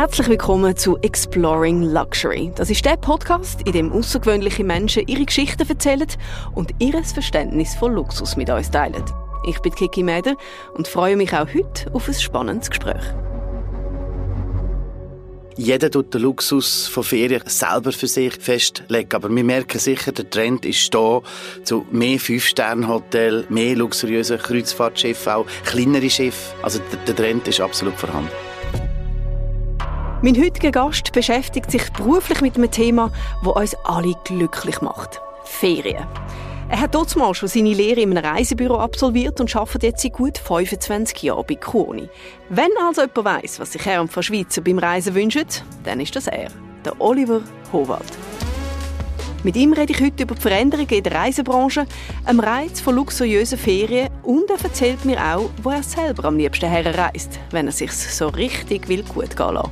Herzlich willkommen zu Exploring Luxury. Das ist der Podcast, in dem außergewöhnliche Menschen ihre Geschichten erzählen und ihr Verständnis von Luxus mit uns teilen. Ich bin Kiki Meder und freue mich auch heute auf ein spannendes Gespräch. Jeder tut den Luxus von Ferien selber für sich festlegen. Aber wir merken sicher, der Trend ist da zu mehr Fünf-Sterne-Hotel, mehr luxuriöse Kreuzfahrtschiffe, auch kleinere Schiffe. Also der Trend ist absolut vorhanden. Mein heutiger Gast beschäftigt sich beruflich mit einem Thema, das uns alle glücklich macht. Ferien. Er hat dort mal schon seine Lehre in einem Reisebüro absolviert und arbeitet jetzt seit gut 25 Jahren bei Kroni. Wenn also jemand weiss, was sich Herr und Frau Schweizer beim Reisen wünschen, dann ist das er, der Oliver Howald. Mit ihm rede ich heute über die Veränderungen in der Reisebranche, am Reiz von luxuriösen Ferien und er erzählt mir auch, wo er selber am liebsten herreist, wenn er sich so richtig will gut gehen lassen.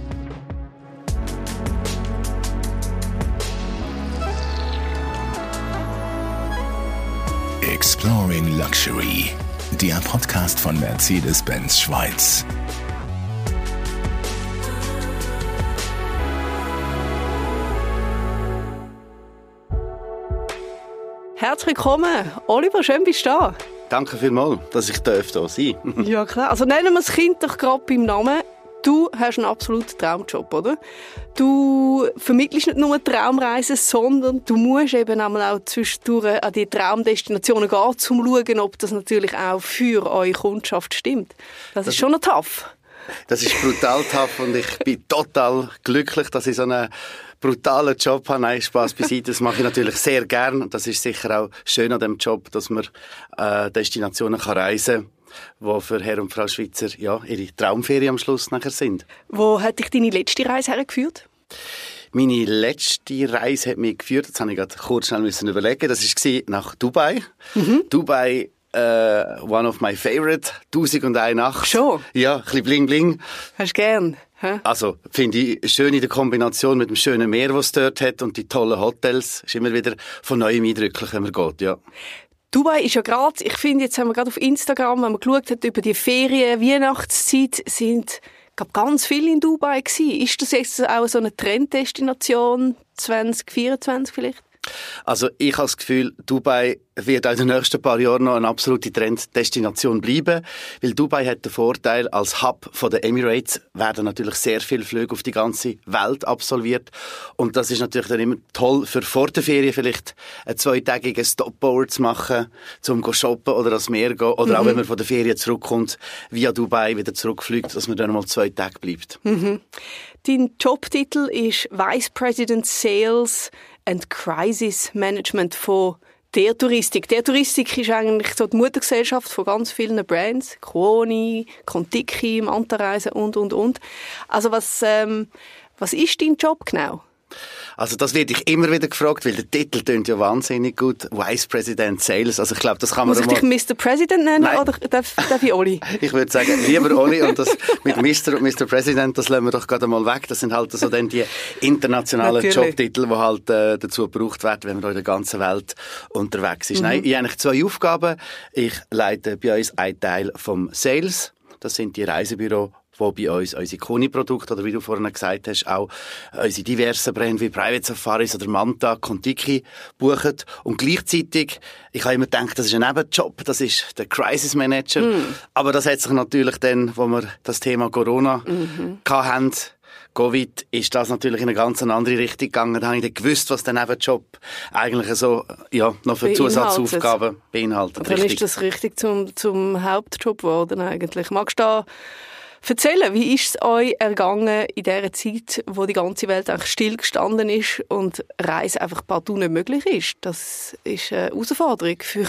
Exploring Luxury, der Podcast von Mercedes-Benz Schweiz. Herzlich willkommen, Oliver, schön bist du da. Danke vielmals, dass ich hier sein darf. ja klar, also nennen wir das Kind doch gerade beim Namen. Du hast einen absoluten Traumjob, oder? Du vermittelst nicht nur Traumreisen, sondern du musst eben auch zwischendurch an die Traumdestinationen gehen, um zu schauen, ob das natürlich auch für eure Kundschaft stimmt. Das, das ist schon ein tough. Das ist brutal tough und ich bin total glücklich, dass ich so einen brutalen Job habe. Nein, Spaß beiseite. Das mache ich natürlich sehr gern das ist sicher auch schön an dem Job, dass man äh, Destinationen kann reisen kann wo für Herr und Frau Schweizer ja, ihre Traumferien am Schluss nachher sind. Wo hat dich deine letzte Reise hergeführt? Meine letzte Reise hat mich geführt, das habe ich gerade kurz schnell müssen überlegen, das war nach Dubai. Mhm. Dubai Uh, one of my favorite, 1001 Nacht. Schon? Ja, ein bisschen bling bling. Hast du gern? Hä? Also, finde ich schön in der Kombination mit dem schönen Meer, das es dort hat und die tollen Hotels. Ist immer wieder von neuem eindrücklich, wenn man geht, ja. Dubai ist ja gerade, ich finde, jetzt haben wir gerade auf Instagram, wenn man geschaut hat über die Ferien, Weihnachtszeit, sind glaub, ganz viele in Dubai gewesen. Ist das jetzt auch so eine Trenddestination 2024 vielleicht? Also ich habe das Gefühl, Dubai wird auch in den nächsten paar Jahren noch eine absolute Trenddestination bleiben, weil Dubai hat den Vorteil, als Hub von der Emirates werden natürlich sehr viele Flüge auf die ganze Welt absolviert und das ist natürlich dann immer toll für vor der Ferien vielleicht einen zweitägigen Stopover zu machen, zum go shoppen oder ans Meer gehen oder mhm. auch wenn man von der Ferien zurückkommt, via Dubai wieder zurückfliegt, dass man dann mal zwei Tage bleibt. Mhm. Dein Jobtitel ist Vice President Sales and Crisis Management von der Touristik. Der Touristik ist eigentlich so die Muttergesellschaft von ganz vielen Brands. Kroni, Contiki, Mantareisen und, und, und. Also was, ähm, was ist dein Job genau? Also das werde ich immer wieder gefragt, weil der Titel klingt ja wahnsinnig gut. Vice President Sales. Also ich glaube, das kann man Muss ich dich Mr. President nennen Nein. oder darf, darf ich Oli? ich würde sagen, lieber Oli und das mit Mr. und Mr. President, das lassen wir doch gerade mal weg. Das sind halt so dann die internationalen Jobtitel, die halt äh, dazu gebraucht werden, wenn man in der ganzen Welt unterwegs ist. Mhm. Nein, ich habe eigentlich zwei Aufgaben. Ich leite bei uns einen Teil vom Sales. Das sind die Reisebüro wo bei uns unsere Kuni-Produkte, oder wie du vorhin gesagt hast, auch unsere diversen Brände wie Private Safaris oder Manta, Contiki buchen. Und gleichzeitig, ich habe immer gedacht, das ist ein Nebenjob, das ist der Crisis Manager. Mm. Aber das hat sich natürlich dann, wo wir das Thema Corona mhm. hatten, Covid ist das natürlich in eine ganz andere Richtung gegangen. Da habe ich dann gewusst, was der Nebenjob eigentlich so, ja, noch für Zusatzaufgaben beinhaltet. Dann ist das richtig zum, zum Hauptjob geworden eigentlich. Magst du da erzählen, wie ist es euch ergangen in der Zeit, wo die ganze Welt eigentlich stillgestanden ist und Reise einfach partout nicht möglich ist? Das ist eine Herausforderung für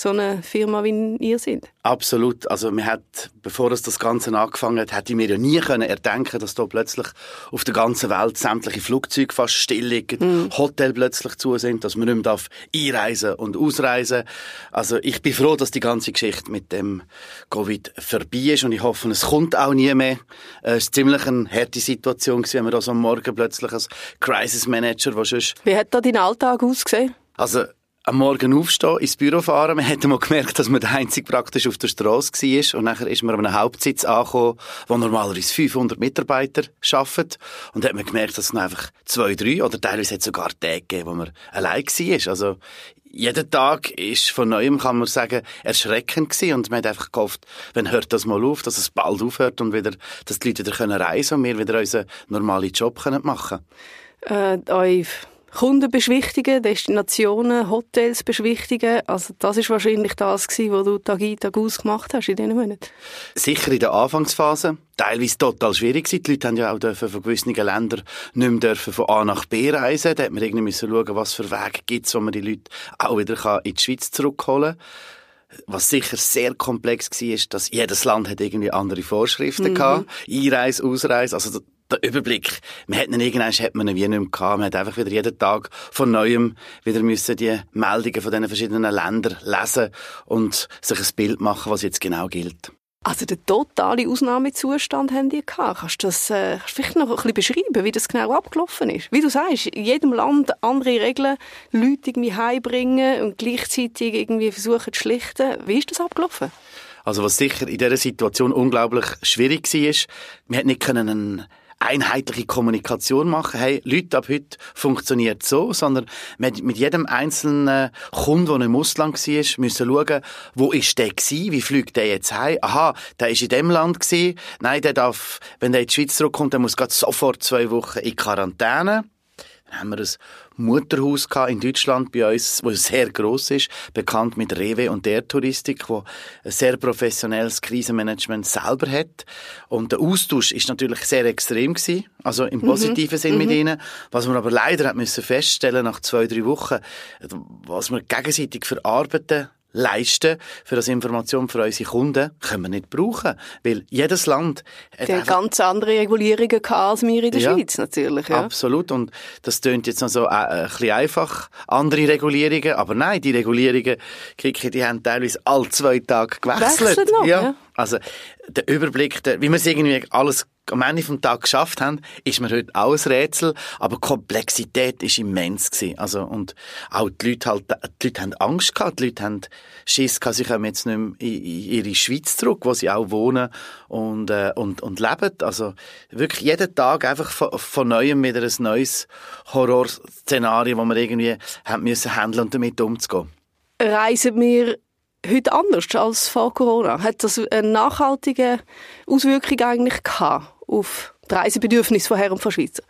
so eine Firma wie ihr seid. Absolut. Also man hat, bevor es das Ganze angefangen hat, hätte ich mir ja nie können erdenken, dass da plötzlich auf der ganzen Welt sämtliche Flugzeuge fast still liegen, mm. Hotel plötzlich zu sind, dass man nicht mehr darf einreisen und ausreisen. Also ich bin froh, dass die ganze Geschichte mit dem Covid vorbei ist und ich hoffe, es kommt auch nie mehr. Es war ziemlich eine harte Situation, wenn wir da so am Morgen plötzlich als Crisis Manager, Wie hat da dein Alltag ausgesehen? Also am Morgen aufstehen, ins Büro fahren. Man hat mal gemerkt, dass man der Einzige praktisch auf der Straße war. Und nachher ist man an einem Hauptsitz angekommen, wo normalerweise 500 Mitarbeiter arbeiten. Und hat man gemerkt, dass es einfach zwei, drei oder teilweise hat sogar Tage gegeben, wo man allein war. Also, jeder Tag ist von neuem, kann man sagen, erschreckend gewesen. Und man hat einfach gehofft, wenn hört das mal auf, dass es bald aufhört und wieder, dass die Leute wieder reisen können und wir wieder unseren normalen Job machen können. Äh, Kunden beschwichtigen, Destinationen, Hotels beschwichtigen. Also das ist wahrscheinlich das gewesen, was du Tag ein, Tag aus gemacht hast in diesen Monaten. Sicher in der Anfangsphase. Teilweise total schwierig gewesen. Die Leute haben ja auch dürfen von gewissen Ländern nicht mehr dürfen von A nach B reisen. Da hat man irgendwie müssen schauen, was für Wege gibt es, wo man die Leute auch wieder in die Schweiz zurückholen kann. Was sicher sehr komplex war, ist, dass jedes Land hat irgendwie andere Vorschriften mhm. gehabt. Einreise, Ausreise. Also der Überblick. Man hat ihn irgendwann hat man ihn wie nicht mehr gehabt. Man hat einfach wieder jeden Tag von Neuem wieder müssen die Meldungen von diesen verschiedenen Ländern lesen und sich ein Bild machen, was jetzt genau gilt. Also den totalen Ausnahmezustand haben die gehabt. Kannst du das äh, vielleicht noch ein bisschen beschreiben, wie das genau abgelaufen ist? Wie du sagst, in jedem Land andere Regeln, Leute irgendwie heimbringen und gleichzeitig irgendwie versuchen zu schlichten. Wie ist das abgelaufen? Also was sicher in dieser Situation unglaublich schwierig war, wir hätten nicht einen einheitliche Kommunikation machen. Hey, Leute, ab heute funktioniert so, sondern mit, mit jedem einzelnen Kunden, der im Ausland war, müssen schauen, wo ist der gewesen, wie fliegt der jetzt heim? Aha, der ist in dem Land gewesen. Nein, der darf, wenn der in die Schweiz zurückkommt, der muss sofort zwei Wochen in Quarantäne. Dann haben wir ein Mutterhaus in Deutschland bei uns, wo sehr groß ist, bekannt mit Rewe und der Touristik, wo ein sehr professionelles Krisenmanagement selber hat. Und der Austausch ist natürlich sehr extrem gewesen, also im mhm. positiven mhm. Sinn mit mhm. ihnen. Was man aber leider hat müssen feststellen nach zwei, drei Wochen, was wir gegenseitig verarbeiten leisten für das Information für unsere Kunden, können wir nicht brauchen. Weil jedes Land hat Die ganz andere Regulierungen als wir in der ja, Schweiz natürlich. Ja. Absolut. Und das tönt jetzt noch so äh, ein bisschen einfach. Andere Regulierungen. Aber nein, die Regulierungen, die haben teilweise alle zwei Tage gewechselt. Wechselt noch, ja. ja. Also, der Überblick, der, wie wir es irgendwie alles am Ende vom Tag geschafft haben, ist mir heute auch ein Rätsel, aber die Komplexität ist immens. Also, und auch die Leute halt, die Leute haben Angst gehabt, die Leute haben Schiss gehabt, sie kommen jetzt nicht mehr in, ihre Schweiz zurück, wo sie auch wohnen und, äh, und, und leben. Also, wirklich jeden Tag einfach von, von Neuem wieder ein neues Horrorszenario, wo wir irgendwie haben müssen handeln und damit umzugehen. Reisen wir heute anders als vor Corona? Hat das eine nachhaltige Auswirkung eigentlich gehabt auf die Reisebedürfnisse von Herren und von Schweizer?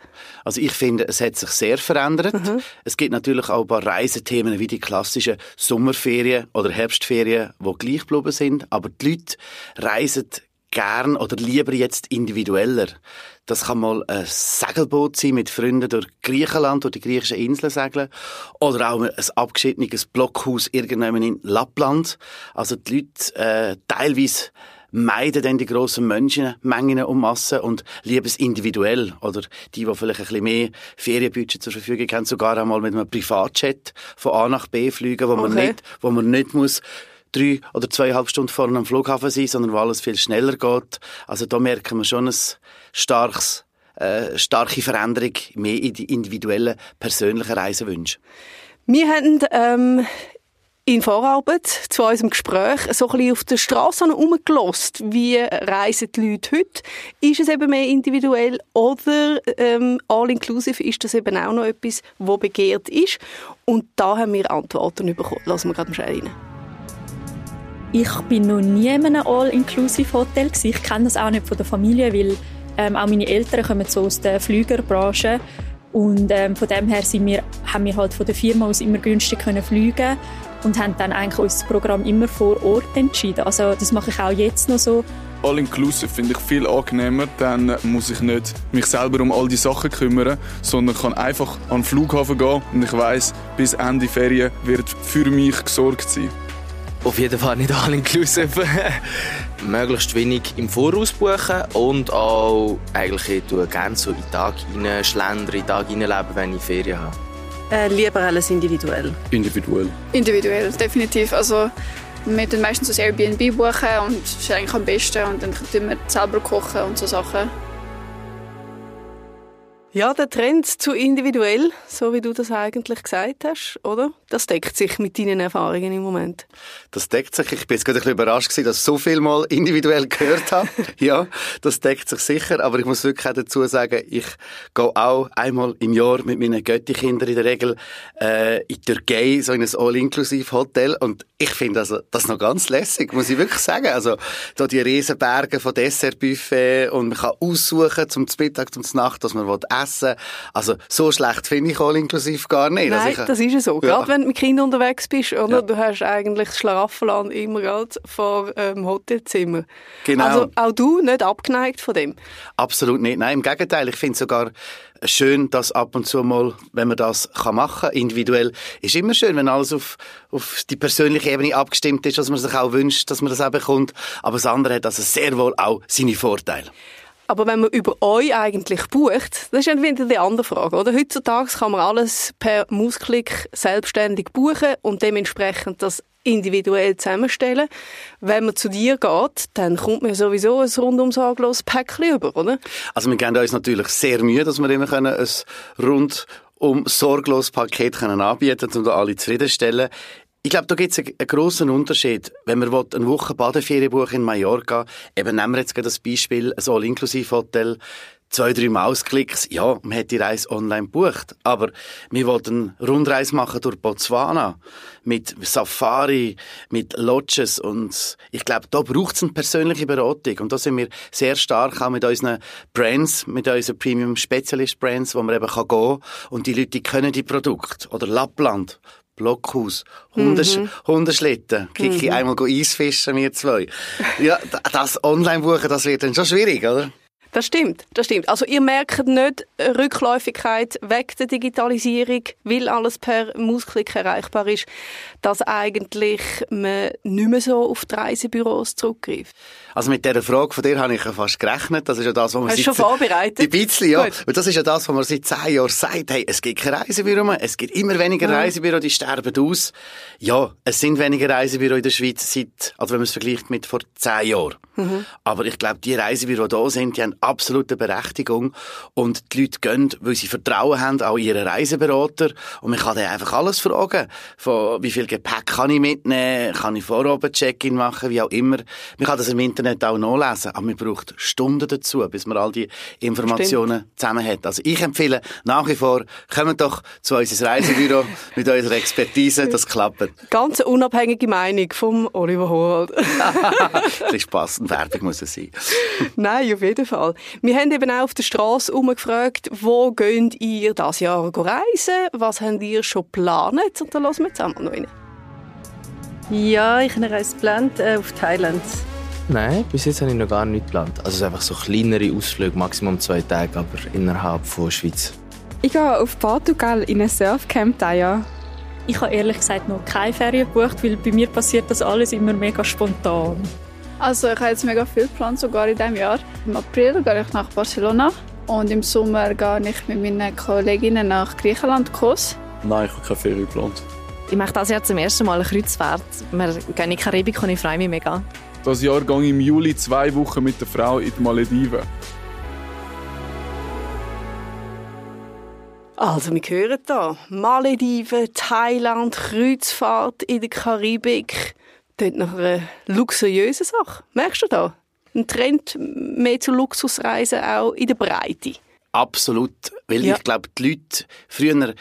Also ich finde, es hat sich sehr verändert. Mhm. Es gibt natürlich auch ein paar Reisethemen wie die klassischen Sommerferien oder Herbstferien, die gleich geblieben sind. Aber die Leute reisen gern oder lieber jetzt individueller. Das kann mal ein Segelboot sein mit Freunden durch Griechenland oder die griechischen Inseln segeln. Oder auch ein abgeschiedenes Blockhaus irgendwann in Lappland. Also die Leute äh, teilweise meiden dann die grossen Menschenmengen um Massen und lieben es individuell. Oder die, die vielleicht ein bisschen mehr Ferienbudget zur Verfügung haben, sogar einmal mit einem Privatjet von A nach B fliegen, wo okay. man nicht, wo man nicht muss drei oder zweieinhalb Stunden vor einem Flughafen sein, sondern wo alles viel schneller geht. Also da merken wir schon ein starkes äh, starke Veränderung mehr in die individuellen, persönlichen Reisewünsche. Wir haben ähm, in Vorarbeit zu unserem Gespräch so ein bisschen auf der Straße herumgelost. Wie reisen die Leute heute? Ist es eben mehr individuell oder ähm, all-inclusive? Ist das eben auch noch etwas, was begehrt ist? Und da haben wir Antworten bekommen. Lassen wir gerade mal rein. Ich bin noch nie in einem All-Inclusive-Hotel. Ich kenne das auch nicht von der Familie, weil ähm, auch meine Eltern kommen so aus der Flügerbranche. Und ähm, von dem her sind wir, haben wir halt von der Firma aus immer günstig können fliegen und haben dann eigentlich unser Programm immer vor Ort entschieden. Also das mache ich auch jetzt noch so. All-inclusive finde ich viel angenehmer, dann muss ich nicht mich selber um all die Sachen kümmern, sondern kann einfach an den Flughafen gehen und ich weiß, bis Ende Ferien wird für mich gesorgt sein. Auf jeden Fall nicht all-inclusive. Möglichst wenig im Voraus buchen und auch eigentlich ich tue gerne so in den Tag schlendern, in den Tag leben, wenn ich Ferien habe. Äh, lieber alles individuell. Individuell. Individuell, definitiv. Also wir tun meistens das Airbnb buchen und das ist eigentlich am besten und dann können wir selber kochen und so Sachen. Ja, der Trend zu individuell, so wie du das eigentlich gesagt hast, oder? Das deckt sich mit deinen Erfahrungen im Moment. Das deckt sich. Ich bin jetzt gerade ein bisschen überrascht gewesen, dass ich so viel mal individuell gehört habe. ja, das deckt sich sicher. Aber ich muss wirklich auch dazu sagen, ich gehe auch einmal im Jahr mit meinen Götti-Kindern in der Regel äh, in die Türkei, so in ein All-Inklusiv-Hotel. Und ich finde also, das noch ganz lässig, muss ich wirklich sagen. Also, da die Riesenberge von Dessertbuffet und man kann aussuchen zum Mittag, zum Nacht, was man essen will. Also, so schlecht finde ich All-Inklusiv gar nicht. Nein, also ich, das ist ja so. Ja. Gerade wenn du mit Kindern unterwegs bist, oder? Ja. Du hast eigentlich das Schlaraffenland immer gerade vor ähm, Hotelzimmer. Genau. Also, auch du nicht abgeneigt von dem? Absolut nicht. Nein, im Gegenteil. Ich finde sogar, schön, dass ab und zu mal, wenn man das kann machen kann, individuell, ist immer schön, wenn alles auf, auf die persönliche Ebene abgestimmt ist, dass man sich auch wünscht, dass man das auch bekommt. Aber das andere hat also sehr wohl auch seine Vorteile. Aber wenn man über euch eigentlich bucht, das ist dann wieder die andere Frage, oder? Heutzutage kann man alles per Mausklick selbstständig buchen und dementsprechend das individuell zusammenstellen. Wenn man zu dir geht, dann kommt man sowieso ein rundum sorglos Päckchen über, oder? Also wir geben uns natürlich sehr Mühe, dass wir immer ein rundum sorglos Paket anbieten können, um alle zufriedenstellen. Ich glaube, da gibt es einen, grossen Unterschied. Wenn man eine Woche Badeferien buchen in Mallorca, eben nehmen wir jetzt gerade das Beispiel, ein All-Inklusiv-Hotel, zwei, drei Mausklicks, ja, man hat die Reise online gebucht. Aber wir wollten eine Rundreise machen durch Botswana. Mit Safari, mit Lodges. Und ich glaube, da braucht es eine persönliche Beratung. Und da sind wir sehr stark auch mit unseren Brands, mit unseren Premium Specialist Brands, wo man eben kann gehen und die Leute die können die Produkte. Oder Lappland. Blockhaus, Hundesch mhm. Hundeschlitten, Kiki mhm. einmal Eisfischen, wir zwei. Ja, das Online-Buchen, das wird dann schon schwierig, oder? Das stimmt, das stimmt. Also ihr merkt nicht Rückläufigkeit weg der Digitalisierung, weil alles per Mausklick erreichbar ist, dass eigentlich man nicht mehr so auf die Reisebüros zurückgreift. Also mit dieser Frage von dir habe ich ja fast gerechnet. Das ist ja das, was man Hast du schon vorbereitet? Ein bisschen, ja. Und das ist ja das, was man seit zehn Jahren sagt. Hey, es gibt kein Reisebüro mehr. Es gibt immer weniger ja. Reisebüro, die sterben aus. Ja, es sind weniger Reisebüro in der Schweiz seit, also wenn man es vergleicht mit vor zehn Jahren. Mhm. Aber ich glaube, die Reisebüro, die da sind, die haben absolute Berechtigung. Und die Leute gehen, weil sie Vertrauen haben, auch ihren Reiseberater. Und man kann dann einfach alles fragen. Von wie viel Gepäck kann ich mitnehmen? Kann ich vorab Check-in machen? Wie auch immer. Man kann das im Internet Internet auch nachlesen, aber man braucht Stunden dazu, bis man all die Informationen Stimmt. zusammen hat. Also ich empfehle nach wie vor, kommt doch zu unserem Reisebüro mit unserer Expertise, das klappt. Ganz unabhängige Meinung vom Oliver Holt. das ist passend, Werbung muss es sein. Nein, auf jeden Fall. Wir haben eben auch auf der Straße umgefragt, wo geht ihr das Jahr reisen? Was habt ihr schon geplant? Und dann hören wir zusammen noch rein. Ja, ich habe eine Reise geplant äh, auf Thailand. Nein, bis jetzt habe ich noch gar nichts geplant. Also es ist einfach so kleinere Ausflüge, maximum zwei Tage, aber innerhalb von der Schweiz. Ich gehe auf Portugal in ein Surfcamp dieses Jahr. Ich habe ehrlich gesagt noch keine Ferien gebucht, weil bei mir passiert das alles immer mega spontan. Also ich habe jetzt mega viel geplant, sogar in diesem Jahr. Im April gehe ich nach Barcelona und im Sommer gehe ich mit meinen Kolleginnen nach Griechenland Kurs. Nein, ich habe keine Ferien geplant. Ich mache das Jahr zum ersten Mal eine Kreuzfahrt. Wir gehen in die Karibik und ich freue mich mega. Das Jahr gehe ich im Juli zwei Wochen mit der Frau in die Malediven. Also, wir hören hier Malediven, Thailand, Kreuzfahrt in der Karibik. Dort nach einer luxuriösen Sache. Merkst du da? Ein Trend mehr zu Luxusreisen auch in der Breite. Absolut. Weil ja. ich glaube, die Leute früher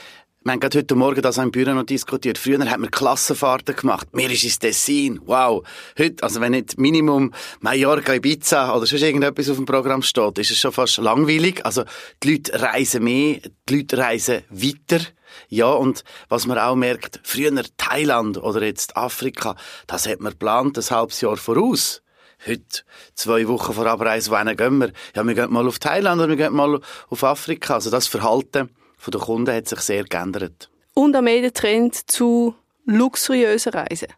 wir haben gerade heute Morgen das im Büro noch diskutiert. Früher hat man Klassenfahrten gemacht. Mir ist es Tessin. Wow. Heute, also wenn nicht Minimum Mallorca, Ibiza oder sonst irgendetwas auf dem Programm steht, ist es schon fast langweilig. Also die Leute reisen mehr, die Leute reisen weiter. Ja, und was man auch merkt, früher Thailand oder jetzt Afrika, das hat man geplant, ein halbes Jahr voraus. Heute, zwei Wochen vor Abreise, wohin gehen wir? Ja, wir gehen mal auf Thailand oder wir gehen mal auf Afrika. Also das Verhalten von den Kunden hat sich sehr geändert. Und am Trend zu luxuriösen Reisen.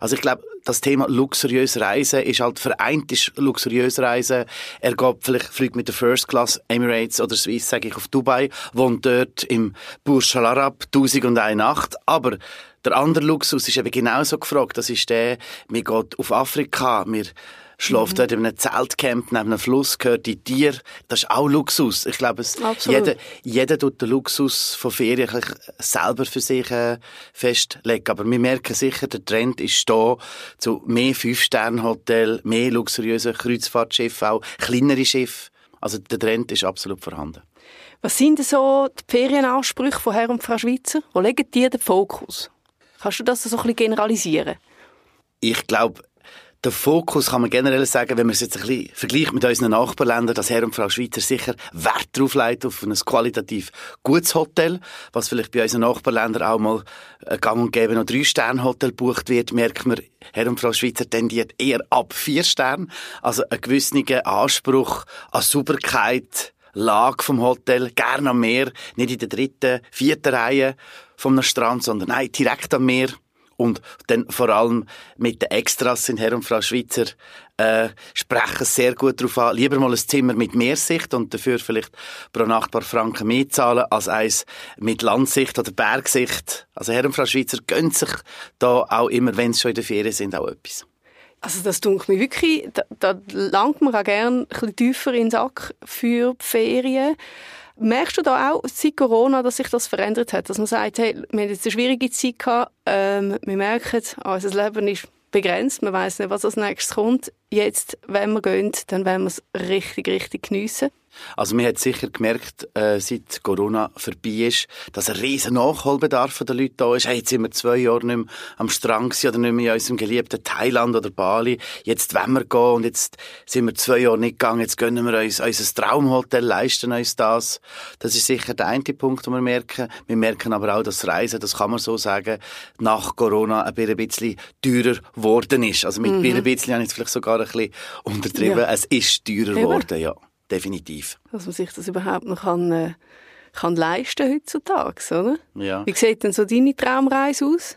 Also ich glaube, das Thema luxuriös Reisen ist halt vereint ist luxuriös Reisen. Er geht vielleicht fliegt mit der First Class Emirates oder Swiss, sage ich, auf Dubai, wohnt dort im Burj Al Arab 1001 Nacht, aber der andere Luxus ist eben genauso gefragt. Das ist der, wir gehen auf Afrika, wir schläft mhm. dort in einem Zeltcamp neben einem Fluss, gehört die Tier. Das ist auch Luxus. Ich glaube, es, jeder, jeder tut den Luxus von Ferien selber für sich äh, festlegen. Aber wir merken sicher, der Trend ist da zu mehr Fünf-Sterne-Hotel, mehr luxuriöse Kreuzfahrtschiffe, auch kleinere Schiffe. Also der Trend ist absolut vorhanden. Was sind so die Ferienansprüche von Herr und Frau Schweizer? Wo legen die den Fokus? Kannst du das so ein bisschen generalisieren? Ich glaube, der Fokus kann man generell sagen, wenn man es jetzt ein bisschen vergleicht mit unseren Nachbarländern, dass Herr und Frau Schweizer sicher Wert darauf legt, auf ein qualitativ gutes Hotel, was vielleicht bei unseren Nachbarländern auch mal gang und gäbe noch drei Sterne Hotel bucht wird, merkt man, Herr und Frau Schweizer tendiert eher ab vier Sterne. Also ein gewissen Anspruch an Sauberkeit, Lage vom Hotel, gerne am Meer, nicht in der dritten, vierten Reihe vom Strand, sondern nein, direkt am Meer. Und dann vor allem mit den Extras sind Herr und Frau Schweizer äh, sprechen sehr gut darauf an. Lieber mal ein Zimmer mit Meersicht und dafür vielleicht pro Nacht paar Franken mehr zahlen als eins mit Landsicht oder Bergsicht. Also Herr und Frau Schweizer gönnen sich da auch immer, wenn sie schon in der Ferien sind, auch etwas. Also das tut mir wirklich, da, da langt man auch gerne ein bisschen tiefer in den Sack für die Ferien. Merkst du da auch seit Corona, dass sich das verändert hat? Dass man sagt, hey, wir haben jetzt eine schwierige Zeit gehabt, ähm, wir merken, unser Leben ist begrenzt, man weiß nicht, was als nächstes kommt. Jetzt, wenn wir gehen, dann werden wir es richtig, richtig geniessen. Also man hat sicher gemerkt, äh, seit Corona vorbei ist, dass ein riesen Nachholbedarf der Leute da ist. Hey, jetzt sind wir zwei Jahre nicht mehr am Strand gewesen, oder nicht mehr in unserem geliebten Thailand oder Bali. Jetzt wollen wir gehen und jetzt sind wir zwei Jahre nicht gegangen. Jetzt gönnen wir uns unser Traumhotel, leisten uns das. Das ist sicher der eine Punkt, den wir merken. Wir merken aber auch, dass Reisen, das kann man so sagen, nach Corona ein bisschen teurer geworden ist. Also mit mhm. ein bisschen habe ich es vielleicht sogar ein bisschen untertrieben. Ja. Es ist teurer geworden, ja definitiv. Dass man sich das überhaupt noch kann, äh, kann leisten heutzutage, oder? Ja. Wie sieht denn so deine Traumreise aus?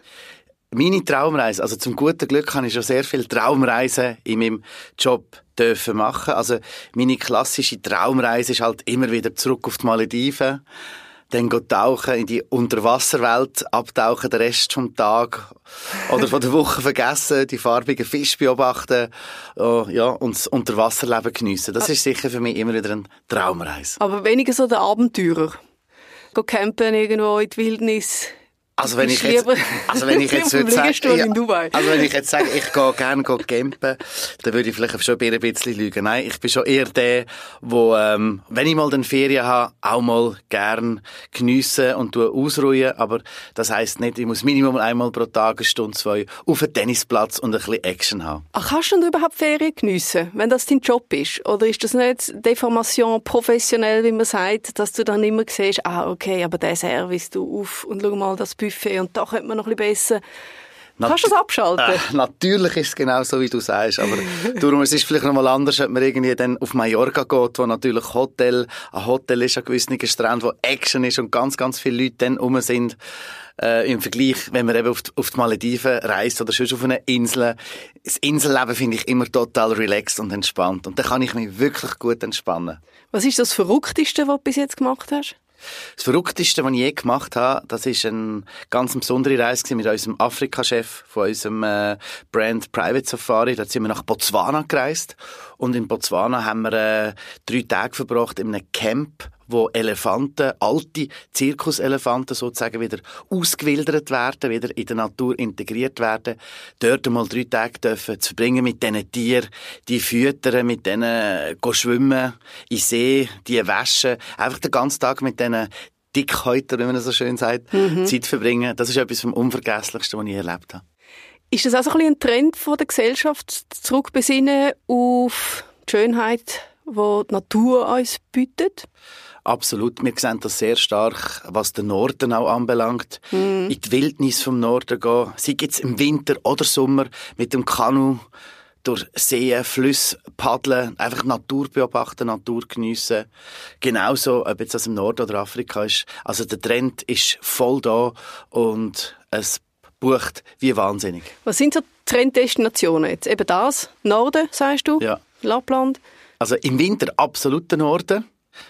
Meine Traumreise, also zum guten Glück habe ich schon sehr viele Traumreisen in meinem Job dürfen machen. Also meine klassische Traumreise ist halt immer wieder zurück auf die Malediven dann tauchen in die Unterwasserwelt, abtauchen den Rest vom Tag oder von der Woche vergessen, die farbigen Fische beobachten, oh, ja, und das Unterwasserleben geniessen. Das ist sicher für mich immer wieder ein Traumreise. Aber weniger so der Abenteurer. Go campen irgendwo in die Wildnis, also wenn ich jetzt, also wenn ich jetzt würde sagen, ja, also wenn ich jetzt sage, ich gehe gerne campen, dann würde ich vielleicht schon ein bisschen lügen. Nein, ich bin schon eher der, wo, ähm, wenn ich mal den Ferien habe, auch mal gern geniessen und ausruhen. Aber das heisst nicht, ich muss Minimum einmal pro Tag eine Stunde, zwei auf einen Tennisplatz und ein bisschen Action haben. Ach, kannst du überhaupt Ferien geniessen, wenn das dein Job ist? Oder ist das nicht Deformation professionell, wie man sagt, dass du dann immer siehst, ah, okay, aber der Service, du auf und schau mal das Buffet Buffet und da könnte man noch ein bisschen besser. Nat Kannst du das abschalten? Äh, natürlich ist es genau so, wie du sagst. Aber darum, es ist vielleicht noch mal anders, wenn man irgendwie dann auf Mallorca geht, wo natürlich Hotel, ein Hotel ist, an gewissen Strand, wo Action ist und ganz, ganz viele Leute dann rum sind. Äh, Im Vergleich, wenn man eben auf die, auf die Malediven reist oder schon auf eine Insel. Das Inselleben finde ich immer total relaxed und entspannt. Und da kann ich mich wirklich gut entspannen. Was ist das Verrückteste, was du bis jetzt gemacht hast? Das Verrückteste, was ich je gemacht habe, das ist eine ganz besondere Reise mit unserem Afrika-Chef von unserem äh, Brand Private Safari. Da sind wir nach Botswana gereist. Und in Botswana haben wir äh, drei Tage verbracht in einem Camp, wo Elefanten, alte Zirkuselefanten sozusagen wieder ausgewildert werden, wieder in der Natur integriert werden. Dort einmal drei Tage dürfen zu verbringen mit diesen Tieren, die füttern, mit denen go schwimmen, in See, die waschen, einfach den ganzen Tag mit diesen Dickhäutern, wie man so schön sagt, mhm. Zeit verbringen. Das ist etwas vom Unvergesslichsten, was ich erlebt habe. Ist das auch so ein, ein Trend von der Gesellschaft, zurückbesinnen auf die Schönheit, die die Natur uns bietet? Absolut. Wir sehen das sehr stark, was den Norden auch anbelangt. Mm. In die Wildnis vom Norden gehen. Sei jetzt im Winter oder Sommer mit dem Kanu durch Seen, Flüsse paddeln, einfach Natur beobachten, Natur geniessen. Genauso, ob jetzt das im Norden oder Afrika ist. Also der Trend ist voll da und es bucht wie wahnsinnig. Was sind so Trenddestinationen jetzt? Eben das? Norden, sagst du? Ja. Lappland? Also im Winter absolut der Norden.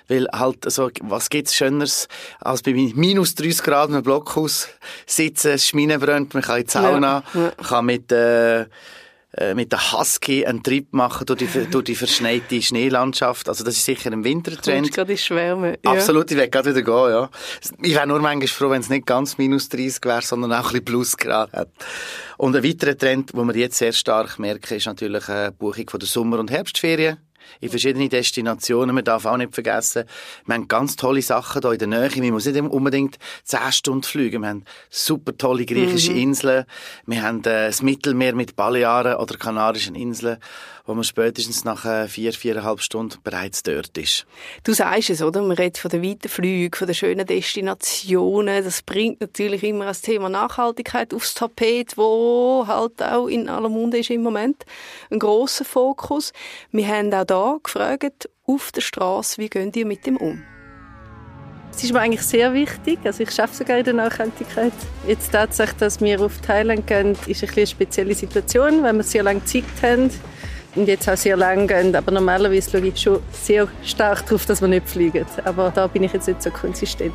Weil halt, also, was gibt's Schöneres, als bei minus 30 Grad im Blockhaus sitzen, Schmine brennt, man kann in die Sauna, ja, ja. kann mit, äh, äh, mit der Husky einen Trip machen durch die, durch die verschneite Schneelandschaft. Also das ist sicher ein Wintertrend. Ich gerade schwärmen. Ja. Absolut, ich werde gerade wieder gehen, ja. Ich wäre nur manchmal froh, wenn es nicht ganz minus 30 wäre, sondern auch ein bisschen Plusgrad hat. Und ein weiterer Trend, den wir jetzt sehr stark merken, ist natürlich eine Buchung von der Sommer- und Herbstferien in verschiedene Destinationen. Man darf auch nicht vergessen, wir haben ganz tolle Sachen hier in der Nähe. Man muss nicht unbedingt zehn Stunden fliegen. Wir haben super tolle griechische mhm. Inseln. Wir haben äh, das Mittelmeer mit Balearen oder Kanarischen Inseln wo man spätestens nach äh, vier, viereinhalb Stunden bereits dort ist. Du sagst es, oder? Man redet von den weiten Flügen, von den schönen Destinationen. Das bringt natürlich immer das Thema Nachhaltigkeit aufs Tapet, wo halt auch in aller Munde ist im Moment ein grosser Fokus. Wir haben auch da gefragt, auf der Straße, wie gehen ihr mit dem um? Es ist mir eigentlich sehr wichtig. Also ich arbeite sogar in der Nachhaltigkeit. Jetzt tatsächlich, dass wir auf Thailand gehen, ist ein eine spezielle Situation, weil wir sehr lange Zeit haben und jetzt auch sehr lang gehen. Aber normalerweise schaue ich schon sehr stark darauf, dass wir nicht fliegen. Aber da bin ich jetzt nicht so konsistent.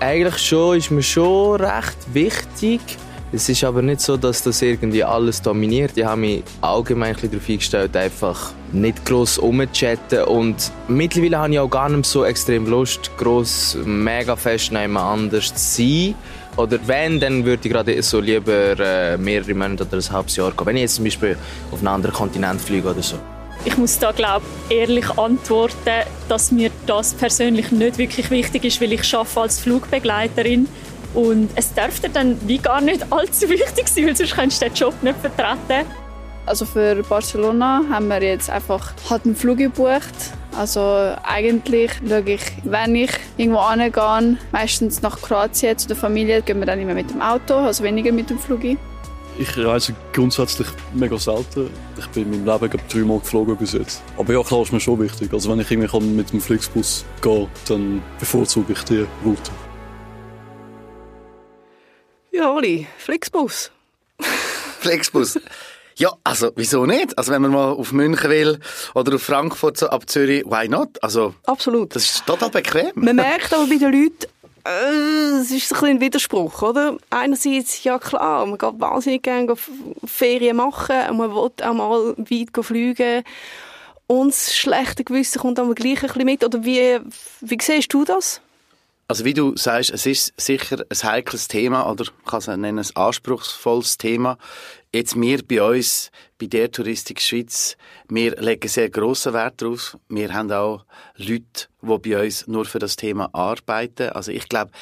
Eigentlich schon, ist mir schon recht wichtig. Es ist aber nicht so, dass das irgendwie alles dominiert. Ich habe mich allgemein darauf eingestellt, einfach nicht gross umzuchatten. Und mittlerweile habe ich auch gar nicht so extrem Lust, gross, mega fest jemand anders zu sein. Oder wenn, dann würde ich gerade so lieber äh, mehrere Monate oder ein halbes Jahr gehen. Wenn ich jetzt zum Beispiel auf einen anderen Kontinent fliege oder so. Ich muss da glaube ehrlich antworten, dass mir das persönlich nicht wirklich wichtig ist, weil ich arbeite als Flugbegleiterin und es dürfte dann wie gar nicht allzu wichtig sein, weil sonst könntest du den Job nicht vertreten. Also für Barcelona haben wir jetzt einfach halt einen Flug gebucht also eigentlich schaue ich, wenn ich irgendwo angehe, meistens nach Kroatien zu der Familie, gehen wir dann immer mit dem Auto, also weniger mit dem Flug. Ich reise grundsätzlich mega selten. Ich bin in meinem Leben glaube dreimal geflogen bis jetzt. Aber ja, klar ist mir schon wichtig. Also wenn ich irgendwie mit dem Flixbus gehe, dann bevorzuge ich die Route. Ja, Oli, Flixbus. Flixbus. Ja, also wieso nicht? Also wenn man mal auf München will oder auf Frankfurt so ab Zürich, why not? Also absolut. Das ist total bequem. Man merkt aber bei den Leuten, äh, es ist ein, ein Widerspruch, oder? Einerseits, ja klar, man geht wahnsinnig gerne Ferien machen und man will auch mal weit fliegen. Und das schlechte Gewissen kommt dann gleich ein bisschen mit. Oder wie, wie siehst du das? Also wie du sagst, es ist sicher ein heikles Thema oder kann es nennen, ein anspruchsvolles Thema. Jetzt wir bei uns, bei der Touristik Schweiz, wir legen sehr grossen Wert darauf. Wir haben auch Leute, die bei uns nur für das Thema arbeiten. Also ich glaube,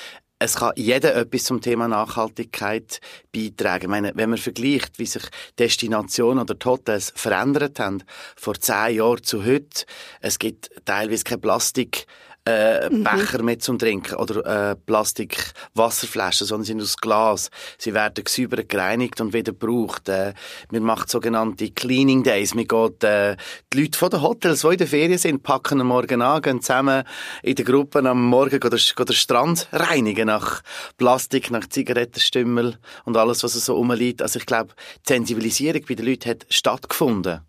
es kann jeder etwas zum Thema Nachhaltigkeit beitragen. Ich meine, wenn man vergleicht, wie sich Destinationen oder Hotels verändert haben, vor zehn Jahren zu heute, es gibt teilweise kein Plastik äh, mhm. Becher mit zum Trinken oder äh, Plastik-Wasserflaschen, sondern sind aus Glas. Sie werden gesäubert, gereinigt und wieder gebraucht. Äh, man macht sogenannte Cleaning Days. Man geht, äh, die Leute von den Hotels, die in der Ferien sind, packen am Morgen an, gehen zusammen in der Gruppe am Morgen gehen, gehen den Strand reinigen nach Plastik, nach Zigarettenstümmel und alles, was so rumliegt. Also ich glaube, die Sensibilisierung bei den Leuten hat stattgefunden.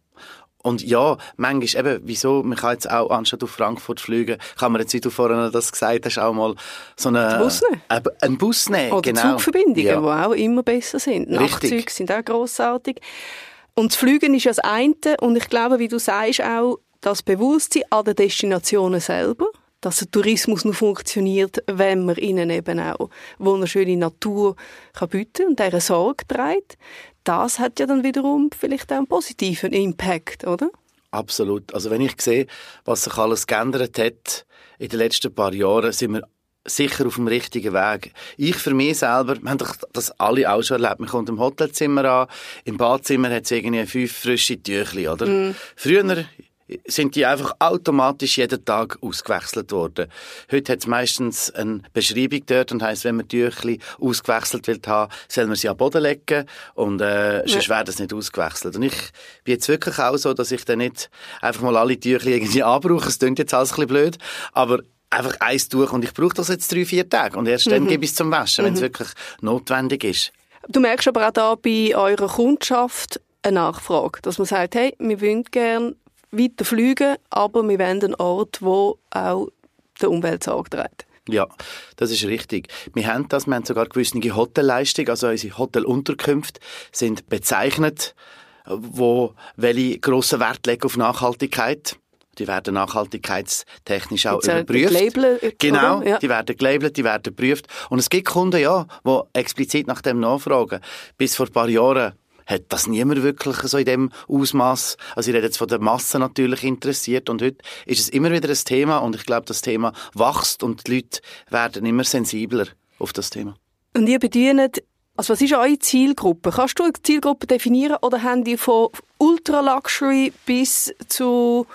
Und ja, manchmal eben, wieso, man kann jetzt auch, anstatt auf Frankfurt fliegen, kann man jetzt, wie du vorhin das gesagt hast, auch mal so eine, Bus nehmen. Äh, einen Bus nehmen. Oder genau. Zugverbindungen, ja. die auch immer besser sind. Nachtzüge sind auch grossartig. Und das Fliegen ist ja das eine. Und ich glaube, wie du sagst, auch das Bewusstsein an den Destinationen selber dass der Tourismus nur funktioniert, wenn man ihnen eben auch wunderschöne Natur kann bieten und deren Sorge trägt das hat ja dann wiederum vielleicht auch einen positiven Impact, oder? Absolut. Also wenn ich sehe, was sich alles geändert hat in den letzten paar Jahren, sind wir sicher auf dem richtigen Weg. Ich für mich selber, wir haben doch das alle auch schon erlebt, man kommt im Hotelzimmer an, im Badzimmer hat es irgendwie fünf frische Tüchli, oder? Mm. Früher sind die einfach automatisch jeden Tag ausgewechselt worden. Heute hat es meistens eine Beschreibung dort und heisst, wenn man Tüchli ausgewechselt will haben, soll man sie am Boden legen und äh, ja. sonst wird das nicht ausgewechselt. Und ich bin jetzt wirklich auch so, dass ich dann nicht einfach mal alle Tüchli irgendwie anbrauche. Es klingt jetzt alles ein bisschen blöd, aber einfach eins durch und ich brauche das jetzt drei, vier Tage und erst mhm. dann gebe ich es zum Waschen, mhm. wenn es wirklich notwendig ist. Du merkst aber auch da bei eurer Kundschaft eine Nachfrage, dass man sagt, hey, wir wollen gerne weiter fliegen, aber wir wollen einen Ort, wo auch der Umwelt Sorge trägt. Ja, das ist richtig. Wir haben das, wir haben sogar gewisse Hotelleistungen, also unsere Hotelunterkünfte sind bezeichnet wo welche grossen Wert legen auf Nachhaltigkeit. Die werden nachhaltigkeitstechnisch auch Jetzt, überprüft. gelabelt, genau? Ja. die werden gelabelt, die werden geprüft. Und es gibt Kunden, ja, die explizit nach dem nachfragen. Bis vor ein paar Jahren hat das niemand wirklich so in dem Ausmaß. Also ich rede jetzt von der Masse natürlich interessiert und heute ist es immer wieder ein Thema und ich glaube, das Thema wächst und die Leute werden immer sensibler auf das Thema. Und ihr bedient, also was ist eure Zielgruppe? Kannst du eine Zielgruppe definieren oder haben die von Ultra Luxury bis zu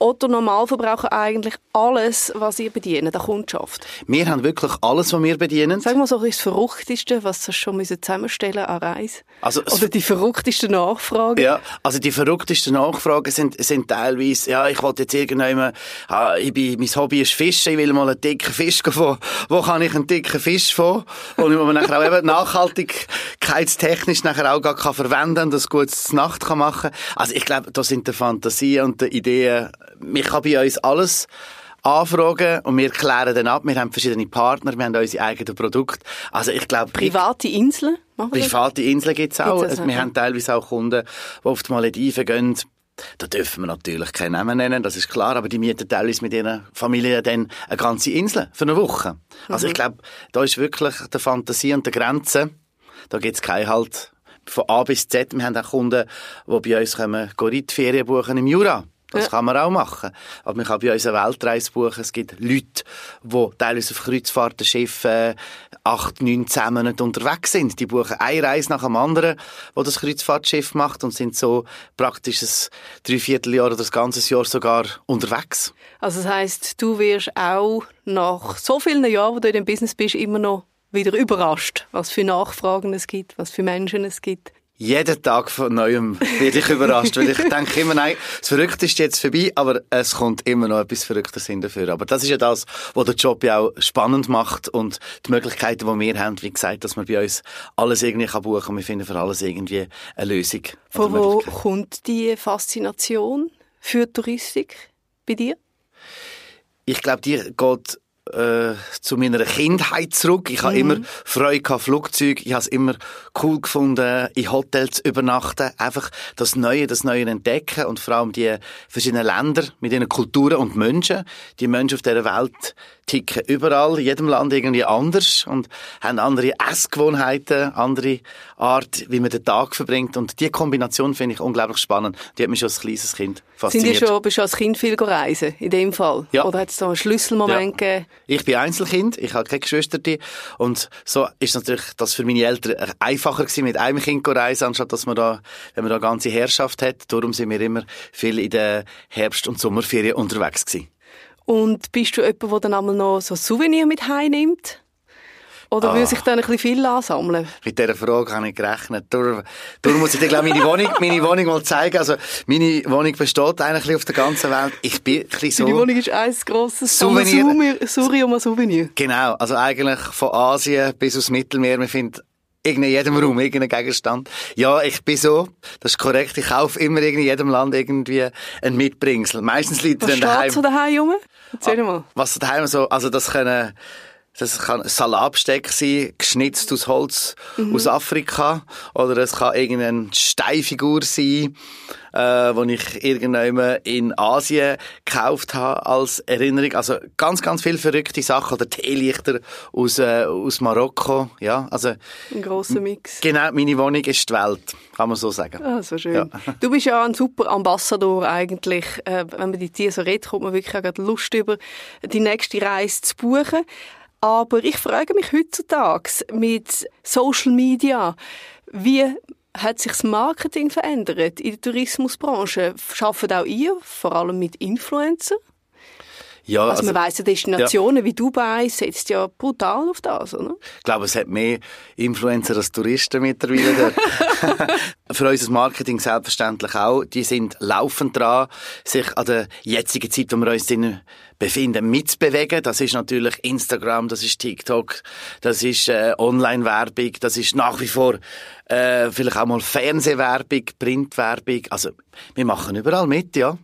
Otto Normalverbraucher eigentlich alles, was ihr bedient, der Kundschaft? Wir haben wirklich alles, was wir bedienen. Sag mal so das Verrückteste, was ihr schon zusammenstellen an Reise. Also, Oder die verrücktesten Nachfragen. Ja, also die verrücktesten Nachfragen sind, sind teilweise, ja, ich wollte jetzt irgendwann, ah, ich bin, mein Hobby ist Fischen, ich will mal einen dicken Fisch von, wo kann ich einen dicken Fisch von? Und wo man nachher auch eben nachhaltigkeitstechnisch nachher auch gar kann verwenden und das gut zur Nacht kann machen. Also ich glaube, da sind die Fantasie und die Ideen, man kann bei uns alles anfragen und wir klären dann ab. Wir haben verschiedene Partner, wir haben unsere eigenen Produkte. Also ich glaube, Private Inseln? Machen wir das? Private Inseln gibt's auch. Gibt's das, wir ja. haben teilweise auch Kunden, die auf die Malediven gehen. Da dürfen wir natürlich keinen Namen nennen, das ist klar, aber die mieten teilweise mit ihren Familien dann eine ganze Insel für eine Woche. Also Mhm. ich glaube, da ist wirklich die Fantasie und die Grenze. Da gibt's keinen Halt von A bis Z. Wir haben auch Kunden, die bei uns kommen, Gorit-Ferien buchen im Jura. Das Ja. kann man auch machen. Aber man kann bei uns eine Weltreise buchen. Es gibt Leute, die teilweise auf Kreuzfahrten, Schiffen äh, acht, neun, zehn Monate unterwegs sind. Die buchen eine Reise nach dem anderen, wo das Kreuzfahrtschiff macht und sind so praktisch ein Dreivierteljahr oder das ganze Jahr sogar unterwegs. Also das heisst, du wirst auch nach so vielen Jahren, wo du in dem Business bist, immer noch wieder überrascht, was für Nachfragen es gibt, was für Menschen es gibt. Jeden Tag von Neuem werde ich überrascht, weil ich denke immer, nein, das Verrückte ist jetzt vorbei, aber es kommt immer noch etwas Verrücktes hin dafür. Aber das ist ja das, was den Job ja auch spannend macht und die Möglichkeiten, die wir haben, wie gesagt, dass man bei uns alles irgendwie kann buchen und wir finden für alles irgendwie eine Lösung. Von wo kommt die Faszination für Touristik bei dir? Ich glaube, die geht äh, zu meiner Kindheit zurück. Ich habe Mhm. immer Freude gehabt, Flugzeug. Ich habe es immer cool gefunden, in Hotels zu übernachten. Einfach das Neue, das Neue entdecken und vor allem die verschiedenen Länder mit ihren Kulturen und Menschen. Die Menschen auf dieser Welt ticken überall, in jedem Land irgendwie anders und haben andere Essgewohnheiten, andere Art, wie man den Tag verbringt. Und die Kombination finde ich unglaublich spannend. Die hat mich schon als kleines Kind Sind fasziniert. die schon, bist du als Kind viel reisen, in dem Fall? Ja. Oder hat es da einen Schlüsselmoment gegeben? Ich bin Einzelkind, ich habe keine Geschwister. Und so ist natürlich das für meine Eltern einfacher gewesen, mit einem Kind zu reisen, anstatt dass man da, wenn man da eine ganze Herrschaft hat. Darum sind wir immer viel in den Herbst- und Sommerferien unterwegs gewesen. Und bist du jemand, der dann einmal noch so Souvenir mit heimnimmt? Oder Ah. will sich dann ein bisschen viel ansammeln? Mit dieser Frage habe ich gerechnet. Darum, darum muss ich dir, glaube meine Wohnung, meine Wohnung mal zeigen. Also, meine Wohnung besteht eigentlich auf der ganzen Welt. Ich bin ein bisschen so... Deine Wohnung ist ein grosses Souvenir. Souvenir. An Souvenir. Genau, also eigentlich von Asien bis aufs Mittelmeer, man in jedem Raum irgendeinen Gegenstand. Ja, ich bin so, das ist korrekt, ich kaufe immer in jedem Land irgendwie ein Mitbringsel. Meistens liegt er Was dann steht daheim. so daheim rum? Erzähl Ah. mal. Was daheim so, also das können, das kann ein Salatbesteck sein, geschnitzt aus Holz Mhm. aus Afrika, oder es kann irgendeine Steinfigur sein, äh, die ich irgendwann in Asien gekauft habe als Erinnerung. Also ganz, ganz viele verrückte Sachen, oder Teelichter aus, äh, aus Marokko, ja, also Ein grosser Mix. genau, meine Wohnung ist die Welt, kann man so sagen. Ah, so schön. Ja. Du bist ja ein super Ambassador eigentlich. Äh, wenn man die Tiere so redet, kommt man wirklich auch gerade Lust über, die nächste Reise zu buchen. Aber ich frage mich heutzutage mit Social Media, wie hat sich das Marketing verändert in der Tourismusbranche? Schafft auch ihr, vor allem mit Influencern? Ja, Also, man weiss ja, Destinationen wie Dubai setzt ja brutal auf das, oder? Ich glaube, es hat mehr Influencer als Touristen mittlerweile. dort. Für unser Marketing selbstverständlich auch. Die sind laufend dran, sich an der jetzigen Zeit, wo wir uns drin befinden, mitzubewegen. Das ist natürlich Instagram, das ist TikTok, das ist äh, Online-Werbung, das ist nach wie vor äh, vielleicht auch mal Fernsehwerbung, Printwerbung. Also wir machen überall mit, ja.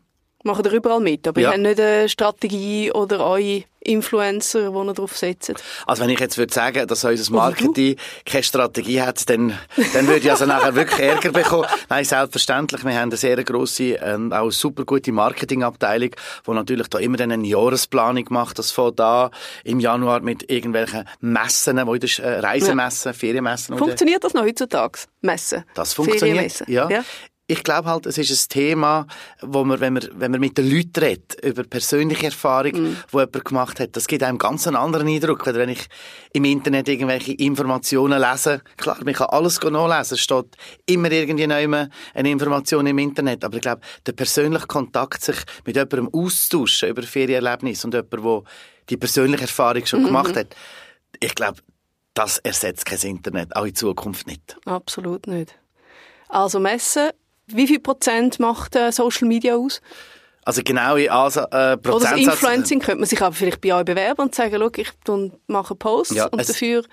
Machen ihr überall mit, aber Ja. ihr habt nicht eine Strategie oder eure Influencer, die ihr drauf setzt? Also wenn ich jetzt würde sagen, dass unser Marketing keine Strategie hat, dann, dann würde ich also nachher wirklich Ärger bekommen. Nein, selbstverständlich. Wir haben eine sehr grosse, äh, auch super gute Marketingabteilung, die natürlich da immer eine Jahresplanung macht. Das fängt da im Januar mit irgendwelchen Messen, wo das äh, Reisemessen, ja. Ferienmessen. Funktioniert das noch heutzutage? Messen? Das funktioniert, ja. ja ich glaube halt, es ist ein Thema, wo man, wenn man, wenn man mit den Leuten redet, über persönliche Erfahrung, die jemand gemacht hat, das gibt einem ganz einen anderen Eindruck, wenn ich im Internet irgendwelche Informationen lese. Klar, man kann alles nachlesen, es steht immer irgendwie noch eine Information im Internet, aber ich glaube, der persönliche Kontakt, sich mit jemandem austauschen über Ferienerlebnisse und jemand, der die persönliche Erfahrung schon -hmm. gemacht hat, ich glaube, das ersetzt kein Internet, auch in Zukunft nicht. Absolut nicht. Also Messen wie viel Prozent macht äh, Social Media aus? Also genau in äh, Prozentsatz... Oder das Influencing könnte man sich aber vielleicht bei euch bewerben und sagen, schau, ich mache Posts ja, und dafür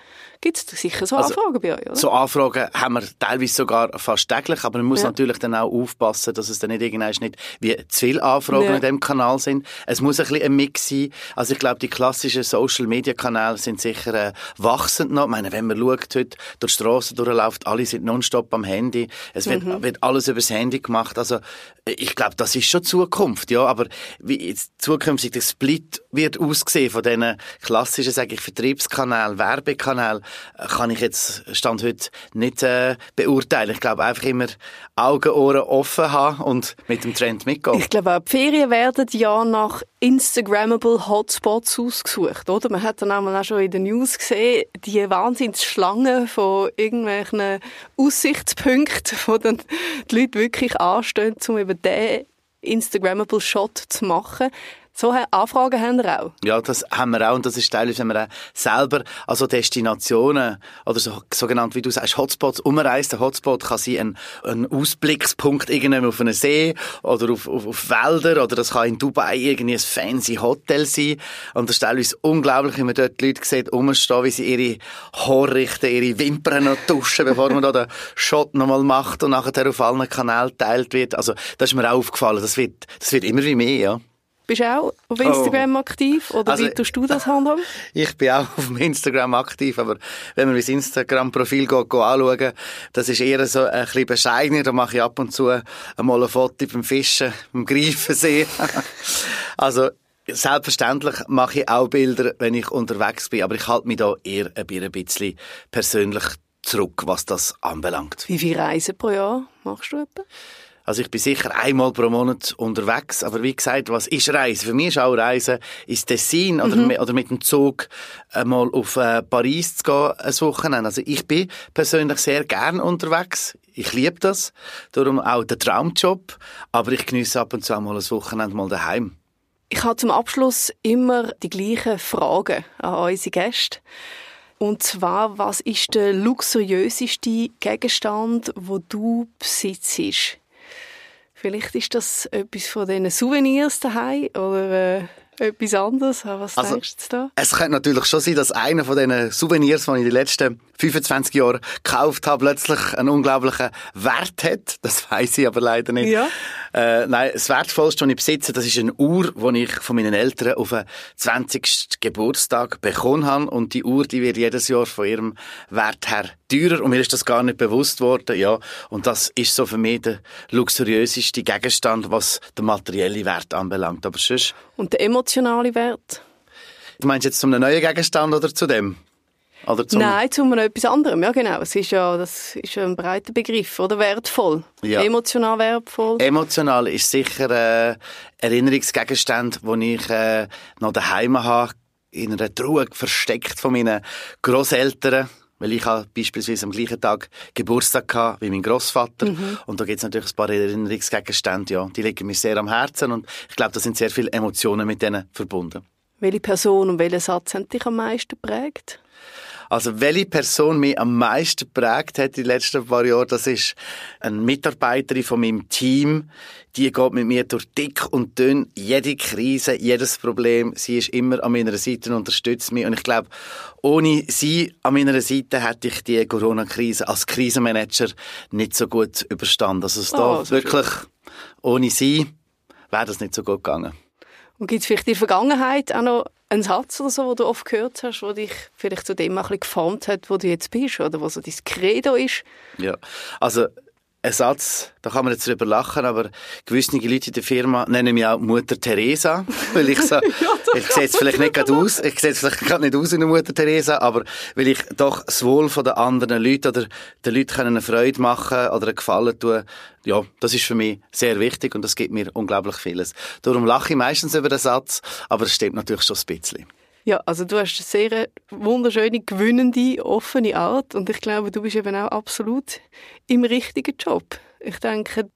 gibt es sicher so also, Anfragen bei euch, oder? So Anfragen haben wir teilweise sogar fast täglich, aber man muss ja. natürlich dann auch aufpassen, dass es dann nicht irgendwann nicht wie zu viele Anfragen ja. in dem Kanal sind. Es muss ein bisschen ein Mix sein. Also ich glaube, die klassischen Social-Media-Kanäle sind sicher äh, wachsend noch. Ich meine, wenn man schaut, heute durch die Straße durchläuft, alle sind nonstop am Handy. Es wird, mhm. wird alles übers Handy gemacht. Also ich glaube, das ist schon Zukunft, ja. Aber wie zukünftig der Split wird aussehen von diesen klassischen, sage ich, Vertriebskanälen, Werbekanälen, kann ich jetzt Stand heute nicht äh, beurteilen. Ich glaube, einfach immer Augen, Ohren offen haben und mit dem Trend mitgehen. Ich glaube, auch die Ferien werden ja nach Instagrammable Hotspots ausgesucht, oder? Man hat dann auch schon in den News gesehen, die Wahnsinnsschlangen von irgendwelchen Aussichtspunkten, wo dann die Leute wirklich anstehen, um über diesen Instagrammable Shot zu machen. So Anfragen haben wir auch? Ja, das haben wir auch und das ist teilweise, wenn wir auch selber also Destinationen oder so, sogenannt, wie du sagst, Hotspots umreist. Der Hotspot kann sein ein, ein Ausblickspunkt irgendwann auf einen See oder auf, auf, auf Wälder oder das kann in Dubai irgendwie ein fancy Hotel sein und das ist teilweise unglaublich, wenn man dort die Leute sieht, rumstehen, wie sie ihre Haare richten, ihre Wimpern noch duschen, bevor man da den Shot nochmal macht und nachher auf allen Kanälen teilt wird. Also das ist mir auch aufgefallen, das wird, das wird immer wie mehr, ja. Bist du auch auf Instagram oh. aktiv oder also, wie tust du das handhaben? Ich bin auch auf Instagram aktiv, aber wenn man mein Instagram-Profil anschaut, das ist eher so ein bisschen bescheidener. Da mache ich ab und zu einmal ein Foto beim Fischen, beim Greifensee. also Selbstverständlich mache ich auch Bilder, wenn ich unterwegs bin, aber ich halte mich da eher ein bisschen persönlich zurück, was das anbelangt. Wie viele Reisen pro Jahr machst du etwa? Also ich bin sicher einmal pro Monat unterwegs, aber wie gesagt, was ist Reisen? Für mich ist auch Reisen ins Tessin oder, mhm. oder mit dem Zug mal auf äh, Paris zu gehen, ein Wochenende. Also ich bin persönlich sehr gern unterwegs. Ich liebe das. Darum auch der Traumjob. Aber ich genieße ab und zu mal ein Wochenende mal daheim. Ich habe zum Abschluss immer die gleichen Fragen an unsere Gäste. Und zwar, was ist der luxuriöseste Gegenstand, wo du besitzt? Vielleicht ist das etwas von diesen Souvenirs daheim oder äh, etwas anderes. Was also, denkst du da? Es könnte natürlich schon sein, dass einer von diesen Souvenirs, die ich in den letzten 25 Jahren gekauft habe, plötzlich einen unglaublichen Wert hat. Das weiß ich aber leider nicht. Ja. Äh, nein, das Wertvollste, was ich besitze, das ist eine Uhr, die ich von meinen Eltern auf den 20. Geburtstag bekommen habe. Und die Uhr, die wird jedes Jahr von ihrem Wert her teurer. Und mir ist das gar nicht bewusst worden. Ja. Und das ist so für mich der luxuriöseste Gegenstand, was den materiellen Wert anbelangt. Aber sonst... Und der emotionale Wert? Du meinst jetzt zum neuen Gegenstand oder zu dem? Oder zum Nein, zu etwas anderem. Ja, genau. Es ist ja, das ist ein breiter Begriff, oder? Wertvoll. Ja. Emotional wertvoll. Emotional ist sicher äh, Erinnerungsgegenstand, den ich äh, noch daheim habe, in einer Truhe versteckt von meinen Großeltern. Weil ich habe beispielsweise am gleichen Tag Geburtstag hatte wie mein Großvater mhm. und da gibt es natürlich ein paar Erinnerungsgegenstände, ja, die liegen mir sehr am Herzen und ich glaube, da sind sehr viele Emotionen mit denen verbunden. Welche Person und welcher Satz haben dich am meisten geprägt? Also welche Person mich am meisten prägt hat in den letzten paar Jahren, das ist eine Mitarbeiterin von meinem Team. Die geht mit mir durch dick und dünn, jede Krise, jedes Problem. Sie ist immer an meiner Seite und unterstützt mich. Und ich glaube, ohne sie an meiner Seite hätte ich die Corona-Krise als Krisenmanager nicht so gut überstanden. Also es oh, wirklich, ohne sie wäre das nicht so gut gegangen. Und gibt es vielleicht in der Vergangenheit auch noch ein Satz oder so, den du oft gehört hast, der dich vielleicht zu dem ein bisschen geformt hat, wo du jetzt bist oder wo so dein Credo ist? Ja, also ein Satz, da kann man jetzt drüber lachen, aber gewisse Leute in der Firma nennen mich auch Mutter Teresa, weil ich so, ja, ich sehe jetzt vielleicht nicht gerade aus, ich sehe jetzt vielleicht gerade nicht aus wie eine Mutter Teresa, aber weil ich doch das Wohl von den anderen Leuten oder den Leuten eine Freude machen oder einen Gefallen tun, ja, das ist für mich sehr wichtig und das gibt mir unglaublich vieles. Darum lache ich meistens über den Satz, aber es stimmt natürlich schon ein bisschen. Ja, also du hast eine sehr wunderschöne, gewinnende, offene Art und ich glaube, du bist eben auch absolut im richtigen Job. Ich denke,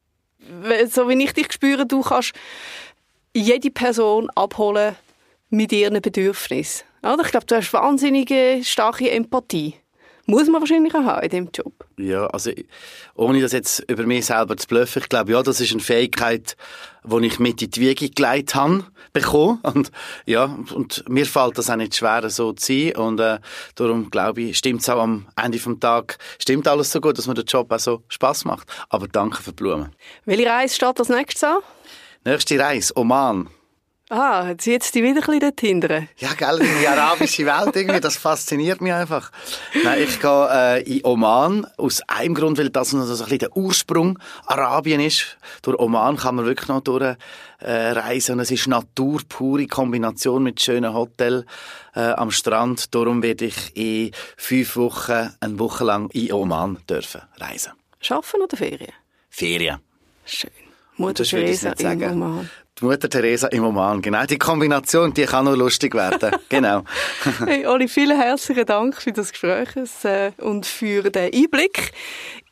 so wie ich dich spüre, du kannst jede Person abholen mit ihren Bedürfnissen. Ich glaube, du hast wahnsinnige, starke Empathie. Muss man wahrscheinlich auch haben in diesem Job. Ja, also ohne das jetzt über mich selber zu bluffen, ich glaube, ja, das ist eine Fähigkeit, die ich mit in die Wiege gelegt habe, bekommen. Und ja, und mir fällt das auch nicht schwer, so zu sein. Und äh, darum glaube ich, stimmt es auch am Ende des Tages, stimmt alles so gut, dass mir der Job auch so Spass macht. Aber danke für die Blumen. Welche Reise steht als nächstes an? Nächste Reise, Oman. Ah, jetzt zieht dich wieder ein bisschen hinterher. Ja, gell, die arabische Welt irgendwie, das fasziniert mich einfach. Nein, ich gehe äh, in Oman aus einem Grund, weil das noch so ein bisschen der Ursprung Arabien ist. Durch Oman kann man wirklich noch durchreisen äh, reisen und es ist Natur, pure Kombination mit schönen Hotel äh, am Strand. Darum werde ich in fünf Wochen, eine Woche lang in Oman dürfen reisen. Schaffen oder Ferien? Ferien. Schön. Mutter Teresa in Oman. Die Mutter Teresa im Oman, genau. Die Kombination, die kann nur lustig werden. genau. hey, Oli, vielen herzlichen Dank für das Gespräch äh, und für den Einblick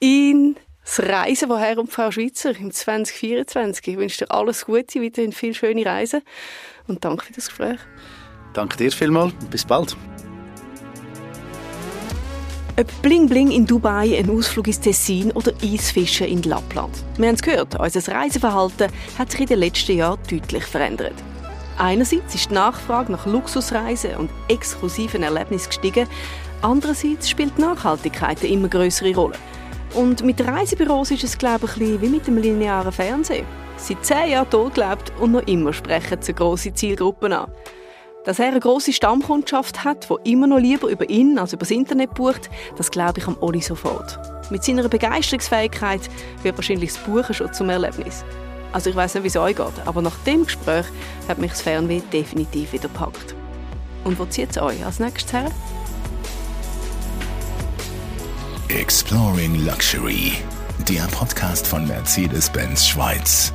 in das Reisen von Herr und Frau Schweizer im 2024. Ich wünsche dir alles Gute, weiterhin viele schöne Reisen und danke für das Gespräch. Danke dir vielmals und bis bald. Ob Bling Bling in Dubai, ein Ausflug ins Tessin oder Eisfischen in Lappland. Wir haben es gehört, unser Reiseverhalten hat sich in den letzten Jahren deutlich verändert. Einerseits ist die Nachfrage nach Luxusreisen und exklusiven Erlebnissen gestiegen, andererseits spielt Nachhaltigkeit eine immer größere Rolle. Und mit Reisebüros ist es, glaube ich, wie mit dem linearen Fernsehen. Seit zehn Jahren tot lebt und noch immer sprechen sie grosse Zielgruppen an. Dass er eine grosse Stammkundschaft hat, die immer noch lieber über ihn als über das Internet bucht, das glaube ich am Oli sofort. Mit seiner Begeisterungsfähigkeit wird wahrscheinlich das Buchen schon zum Erlebnis. Also ich weiß nicht, wie es euch geht, aber nach dem Gespräch hat mich das Fernweh definitiv wieder gepackt. Und wo zieht es euch als nächstes her? Exploring Luxury, der Podcast von Mercedes-Benz Schweiz.